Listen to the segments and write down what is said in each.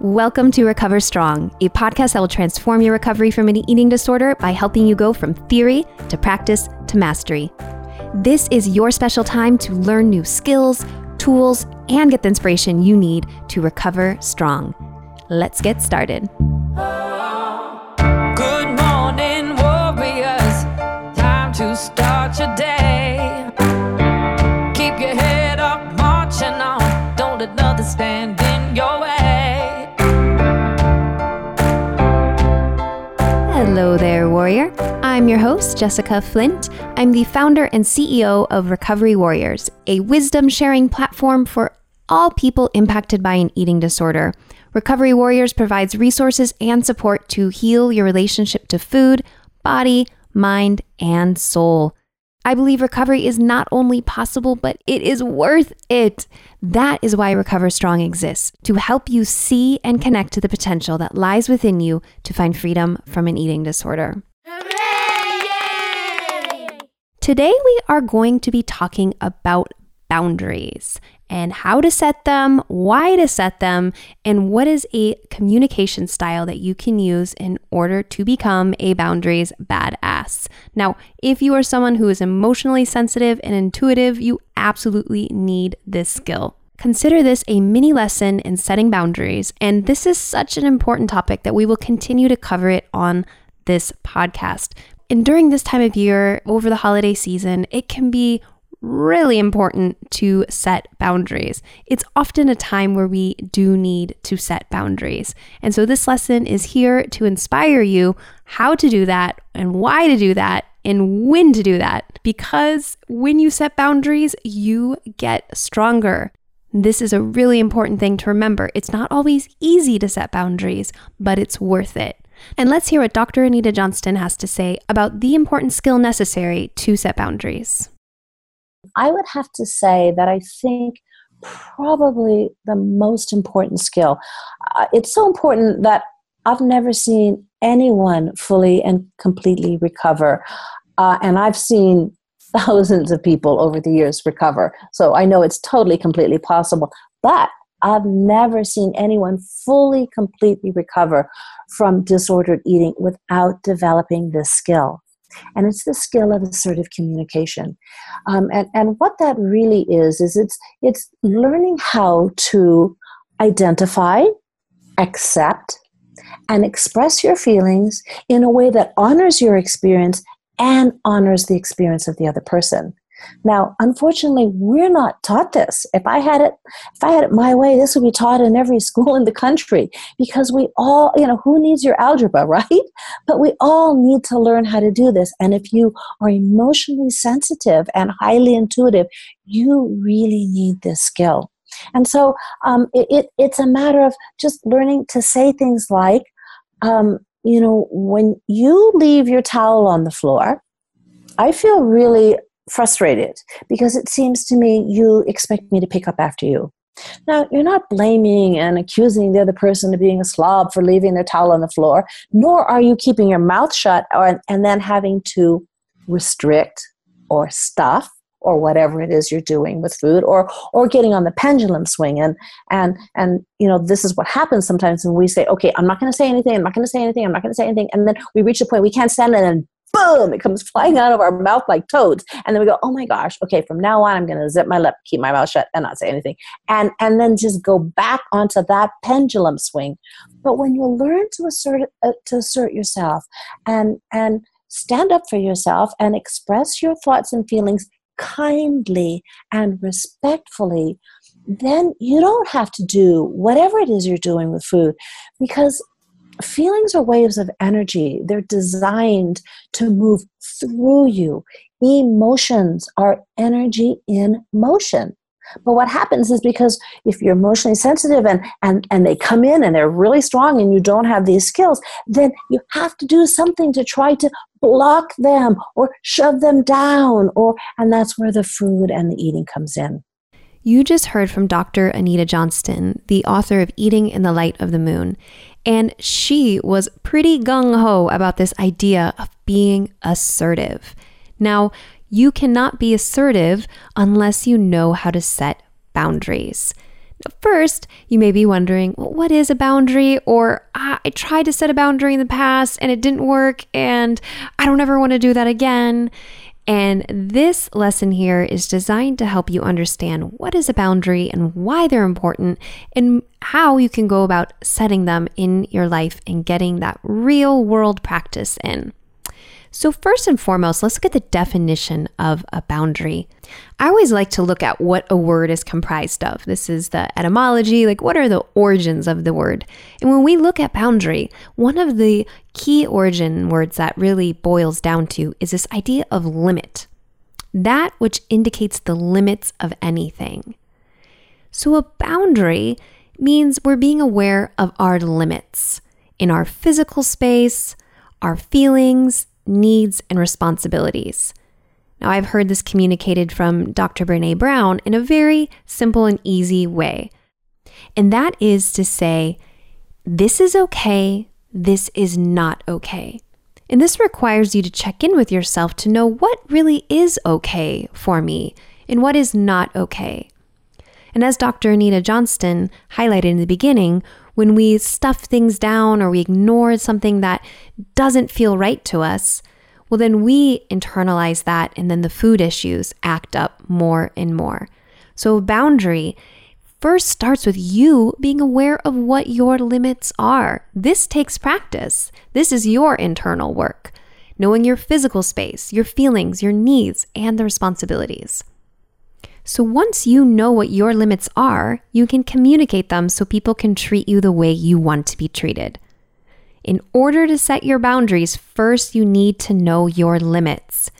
Welcome to Recover Strong, a podcast that will transform your recovery from an eating disorder by helping you go from theory to practice to mastery. This is your special time to learn new skills, tools, and get the inspiration you need to recover strong. Let's get started. Hello there, warrior. I'm your host, Jessica Flint. I'm the founder and CEO of Recovery Warriors, a wisdom sharing platform for all people impacted by an eating disorder. Recovery Warriors provides resources and support to heal your relationship to food, body, mind, and soul. I believe recovery is not only possible, but it is worth it. That is why Recover Strong exists to help you see and connect to the potential that lies within you to find freedom from an eating disorder. Today, we are going to be talking about boundaries and how to set them, why to set them, and what is a communication style that you can use in order to become a boundaries badass. Now, if you are someone who is emotionally sensitive and intuitive, you absolutely need this skill. Consider this a mini lesson in setting boundaries, and this is such an important topic that we will continue to cover it on this podcast. And during this time of year, over the holiday season, it can be really important to set boundaries. It's often a time where we do need to set boundaries. And so this lesson is here to inspire you how to do that and why to do that and when to do that. Because when you set boundaries, you get stronger. This is a really important thing to remember. It's not always easy to set boundaries, but it's worth it. And let's hear what Dr. Anita Johnston has to say about the important skill necessary to set boundaries. I would have to say that I think probably the most important skill. Uh, it's so important that I've never seen anyone fully and completely recover. Uh, and I've seen thousands of people over the years recover. So I know it's totally, completely possible. But I've never seen anyone fully, completely recover from disordered eating without developing this skill and it's the skill of assertive communication. Um, and, and what that really is is it's it's learning how to identify accept and express your feelings in a way that honors your experience and honors the experience of the other person now, unfortunately, we're not taught this. If I had it, if I had it my way, this would be taught in every school in the country because we all, you know, who needs your algebra, right? But we all need to learn how to do this. And if you are emotionally sensitive and highly intuitive, you really need this skill. And so um, it, it, it's a matter of just learning to say things like, um, you know, when you leave your towel on the floor, I feel really frustrated because it seems to me you expect me to pick up after you. Now, you're not blaming and accusing the other person of being a slob for leaving their towel on the floor, nor are you keeping your mouth shut or, and then having to restrict or stuff or whatever it is you're doing with food or or getting on the pendulum swing and and and you know this is what happens sometimes when we say okay i'm not going to say anything i'm not going to say anything i'm not going to say anything and then we reach a point we can't stand it and boom, it comes flying out of our mouth like toads. And then we go, oh my gosh, okay, from now on, I'm going to zip my lip, keep my mouth shut, and not say anything. And, and then just go back onto that pendulum swing. But when you learn to assert, uh, to assert yourself and, and stand up for yourself and express your thoughts and feelings kindly and respectfully, then you don't have to do whatever it is you're doing with food because feelings are waves of energy. They're designed to move through you. Emotions are energy in motion. But what happens is because if you're emotionally sensitive and, and, and they come in and they're really strong and you don't have these skills, then you have to do something to try to block them or shove them down or and that's where the food and the eating comes in. You just heard from Dr. Anita Johnston, the author of Eating in the Light of the Moon. And she was pretty gung ho about this idea of being assertive. Now, you cannot be assertive unless you know how to set boundaries. First, you may be wondering, well, what is a boundary? Or ah, I tried to set a boundary in the past and it didn't work, and I don't ever want to do that again. And this lesson here is designed to help you understand what is a boundary and why they're important, and how you can go about setting them in your life and getting that real world practice in. So, first and foremost, let's look at the definition of a boundary. I always like to look at what a word is comprised of. This is the etymology, like what are the origins of the word? And when we look at boundary, one of the key origin words that really boils down to is this idea of limit, that which indicates the limits of anything. So, a boundary means we're being aware of our limits in our physical space, our feelings, needs, and responsibilities. Now, I've heard this communicated from Dr. Brene Brown in a very simple and easy way. And that is to say, this is okay, this is not okay. And this requires you to check in with yourself to know what really is okay for me and what is not okay. And as Dr. Anita Johnston highlighted in the beginning, when we stuff things down or we ignore something that doesn't feel right to us, well, then we internalize that, and then the food issues act up more and more. So, boundary first starts with you being aware of what your limits are. This takes practice. This is your internal work, knowing your physical space, your feelings, your needs, and the responsibilities. So once you know what your limits are, you can communicate them so people can treat you the way you want to be treated. In order to set your boundaries, first you need to know your limits.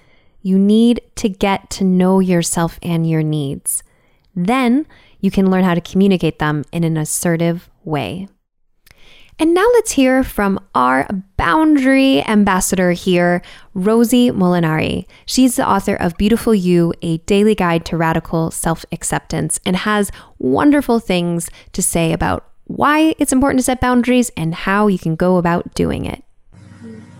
You need to get to know yourself and your needs. Then you can learn how to communicate them in an assertive way. And now let's hear from our boundary ambassador here, Rosie Molinary. She's the author of Beautiful You, a daily guide to radical self acceptance, and has wonderful things to say about why it's important to set boundaries and how you can go about doing it.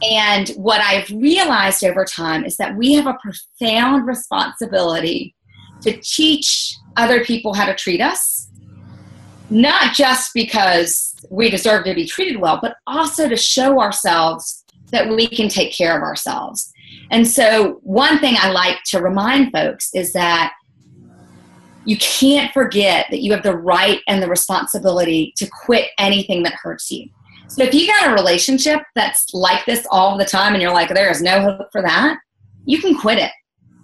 And what I've realized over time is that we have a profound responsibility to teach other people how to treat us not just because we deserve to be treated well, but also to show ourselves that we can take care of ourselves. And so, one thing I like to remind folks is that you can't forget that you have the right and the responsibility to quit anything that hurts you. So, if you got a relationship that's like this all the time and you're like, there is no hope for that, you can quit it.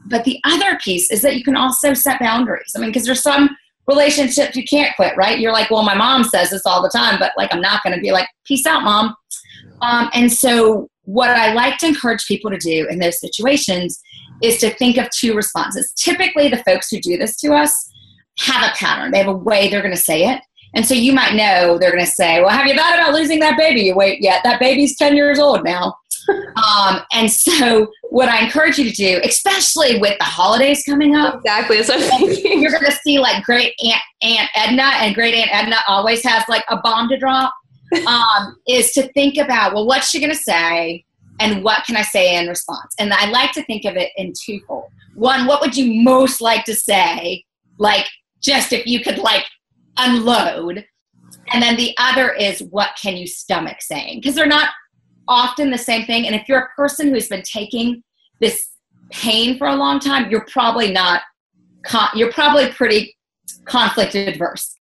But the other piece is that you can also set boundaries. I mean, because there's some relationships you can't quit, right? You're like, well, my mom says this all the time, but like, I'm not going to be like, peace out, mom. Um, and so, what I like to encourage people to do in those situations is to think of two responses. Typically, the folks who do this to us have a pattern, they have a way they're going to say it. And so you might know they're going to say, Well, have you thought about losing that baby weight yet? That baby's 10 years old now. um, and so, what I encourage you to do, especially with the holidays coming up, exactly, you're going to see like great Aunt Aunt Edna, and great Aunt Edna always has like a bomb to drop. Um, is to think about well, what's she going to say, and what can I say in response? And I like to think of it in twofold. One, what would you most like to say? Like, just if you could like unload. And then the other is what can you stomach saying? Because they're not often the same thing. And if you're a person who's been taking this pain for a long time, you're probably not, you're probably pretty conflict adverse.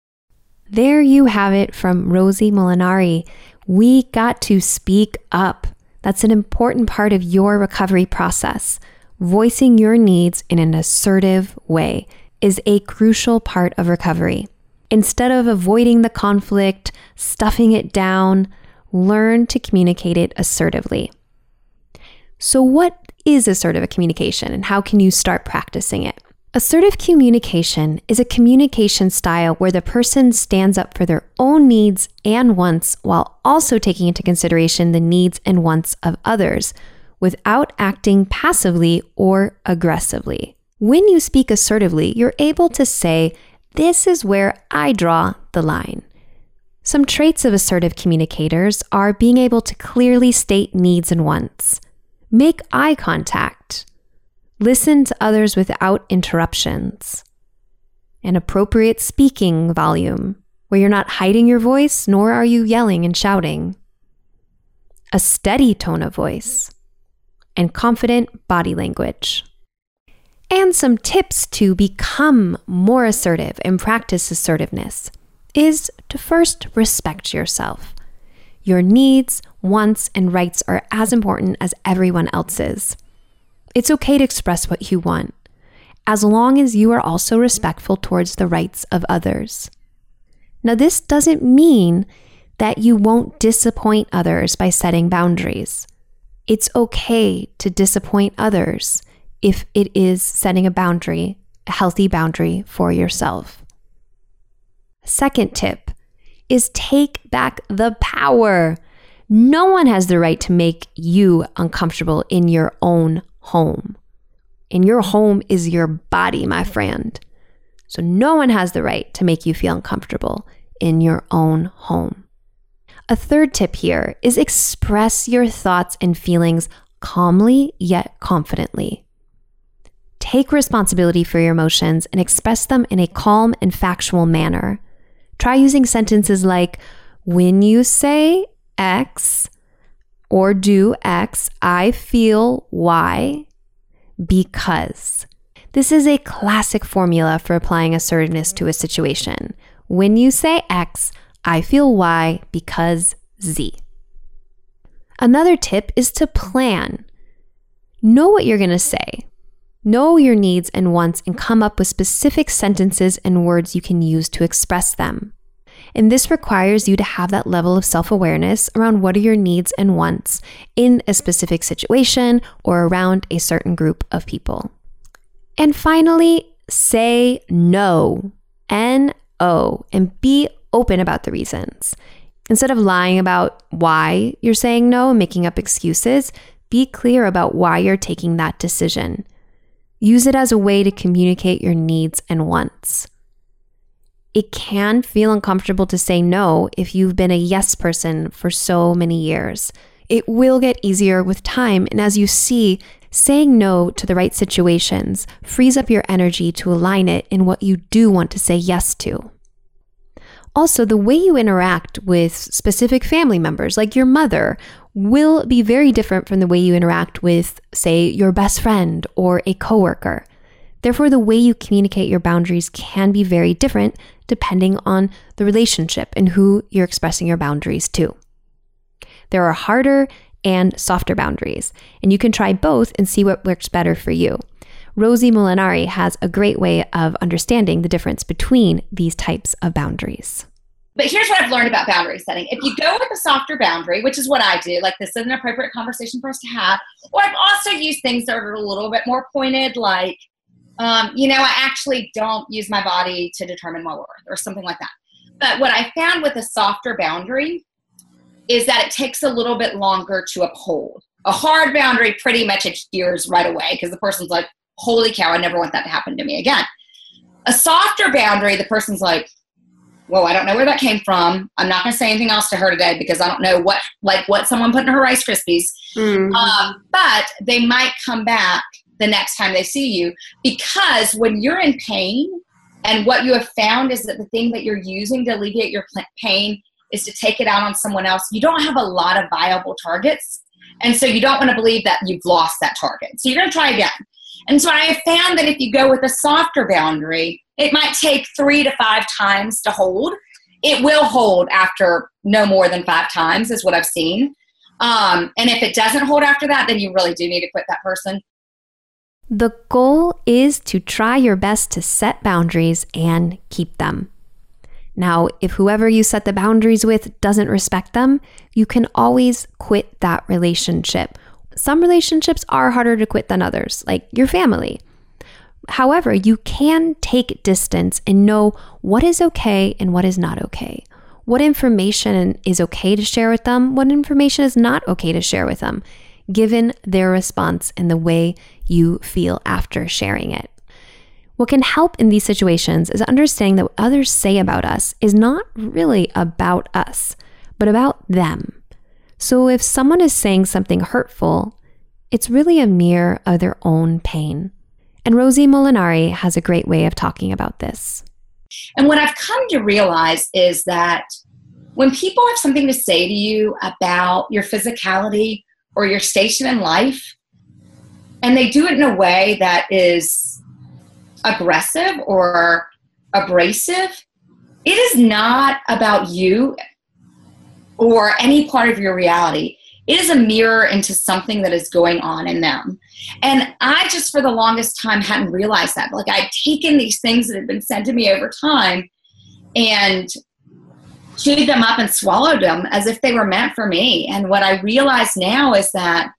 There you have it from Rosie Molinary. We got to speak up. That's an important part of your recovery process. Voicing your needs in an assertive way is a crucial part of recovery. Instead of avoiding the conflict, stuffing it down, learn to communicate it assertively. So, what is assertive communication and how can you start practicing it? Assertive communication is a communication style where the person stands up for their own needs and wants while also taking into consideration the needs and wants of others without acting passively or aggressively. When you speak assertively, you're able to say, This is where I draw the line. Some traits of assertive communicators are being able to clearly state needs and wants, make eye contact, listen to others without interruptions, an appropriate speaking volume, where you're not hiding your voice nor are you yelling and shouting, a steady tone of voice, and confident body language. And some tips to become more assertive and practice assertiveness is to first respect yourself. Your needs, wants, and rights are as important as everyone else's. It's okay to express what you want, as long as you are also respectful towards the rights of others. Now, this doesn't mean that you won't disappoint others by setting boundaries. It's okay to disappoint others if it is setting a boundary, a healthy boundary for yourself. Second tip is take back the power. No one has the right to make you uncomfortable in your own home. And your home is your body, my friend. So no one has the right to make you feel uncomfortable in your own home. A third tip here is express your thoughts and feelings calmly yet confidently. Take responsibility for your emotions and express them in a calm and factual manner. Try using sentences like, when you say X or do X, I feel Y because. This is a classic formula for applying assertiveness to a situation. When you say X, I feel Y because Z. Another tip is to plan. Know what you're going to say. Know your needs and wants and come up with specific sentences and words you can use to express them. And this requires you to have that level of self awareness around what are your needs and wants in a specific situation or around a certain group of people. And finally, say no, N O, and be open about the reasons. Instead of lying about why you're saying no and making up excuses, be clear about why you're taking that decision. Use it as a way to communicate your needs and wants. It can feel uncomfortable to say no if you've been a yes person for so many years. It will get easier with time, and as you see, saying no to the right situations frees up your energy to align it in what you do want to say yes to. Also, the way you interact with specific family members, like your mother, will be very different from the way you interact with, say, your best friend or a coworker. Therefore, the way you communicate your boundaries can be very different depending on the relationship and who you're expressing your boundaries to. There are harder and softer boundaries, and you can try both and see what works better for you. Rosie Molinary has a great way of understanding the difference between these types of boundaries. But here's what I've learned about boundary setting. If you go with a softer boundary, which is what I do, like this is an appropriate conversation for us to have, or I've also used things that are a little bit more pointed, like, um, you know, I actually don't use my body to determine my worth or something like that. But what I found with a softer boundary is that it takes a little bit longer to uphold. A hard boundary pretty much adheres right away because the person's like, holy cow, I never want that to happen to me again. A softer boundary, the person's like, well, I don't know where that came from. I'm not going to say anything else to her today because I don't know what, like, what someone put in her Rice Krispies. Mm-hmm. Um, but they might come back the next time they see you because when you're in pain, and what you have found is that the thing that you're using to alleviate your pain is to take it out on someone else. You don't have a lot of viable targets. And so you don't want to believe that you've lost that target. So you're going to try again. And so I have found that if you go with a softer boundary, it might take three to five times to hold. It will hold after no more than five times, is what I've seen. Um, and if it doesn't hold after that, then you really do need to quit that person. The goal is to try your best to set boundaries and keep them. Now, if whoever you set the boundaries with doesn't respect them, you can always quit that relationship some relationships are harder to quit than others, like your family. However, you can take distance and know what is okay and what is not okay. What information is okay to share with them, what information is not okay to share with them, given their response and the way you feel after sharing it. What can help in these situations is understanding that what others say about us is not really about us, but about them. So if someone is saying something hurtful, it's really a mirror of their own pain. And Rosie Molinary has a great way of talking about this. And what I've come to realize is that when people have something to say to you about your physicality or your station in life, and they do it in a way that is aggressive or abrasive, it is not about you or any part of your reality. It is a mirror into something that is going on in them. And I just, for the longest time, hadn't realized that. Like, I'd taken these things that had been sent to me over time and chewed them up and swallowed them as if they were meant for me. And what I realize now is that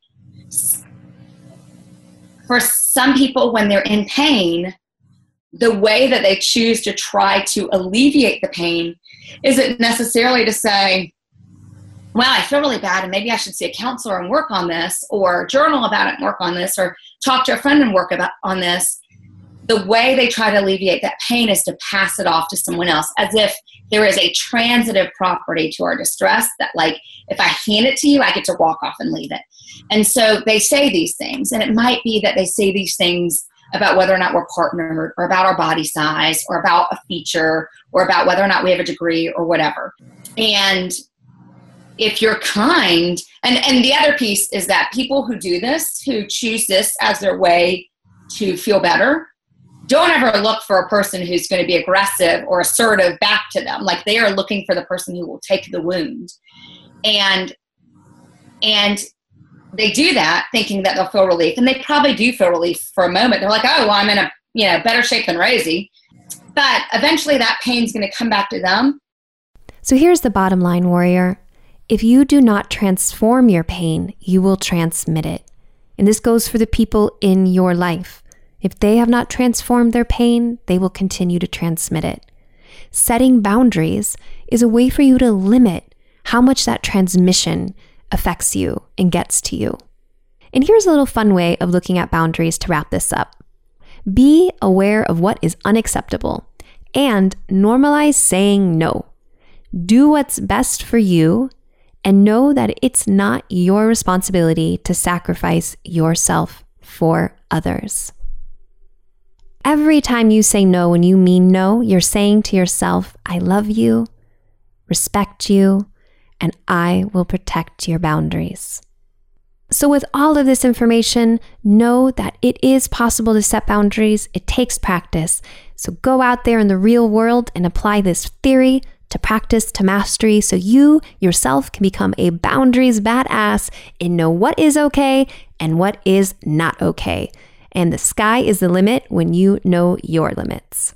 for some people, when they're in pain, the way that they choose to try to alleviate the pain isn't necessarily to say, wow, I feel really bad and maybe I should see a counselor and work on this or journal about it and work on this or talk to a friend and work about on this. The way they try to alleviate that pain is to pass it off to someone else as if there is a transitive property to our distress that like if I hand it to you, I get to walk off and leave it. And so they say these things and it might be that they say these things about whether or not we're partnered or about our body size or about a feature or about whether or not we have a degree or whatever. And if you're kind and and the other piece is that people who do this who choose this as their way to feel better don't ever look for a person who's going to be aggressive or assertive back to them. Like they are looking for the person who will take the wound. And and they do that thinking that they'll feel relief and they probably do feel relief for a moment. They're like oh well i'm in a you know better shape than Rosie. But eventually that pain's going to come back to them. So here's the bottom line, warrior. If you do not transform your pain, you will transmit it. And this goes for the people in your life. If they have not transformed their pain, they will continue to transmit it. Setting boundaries is a way for you to limit how much that transmission affects you and gets to you. And here's a little fun way of looking at boundaries to wrap this up. Be aware of what is unacceptable and normalize saying no. Do what's best for you and know that it's not your responsibility to sacrifice yourself for others. Every time you say no and you mean no, you're saying to yourself, I love you, respect you, and I will protect your boundaries. So, with all of this information, know that it is possible to set boundaries. It takes practice. So, go out there in the real world and apply this theory to practice to mastery so you yourself can become a boundaries badass and know what is okay and what is not okay. And the sky is the limit when you know your limits.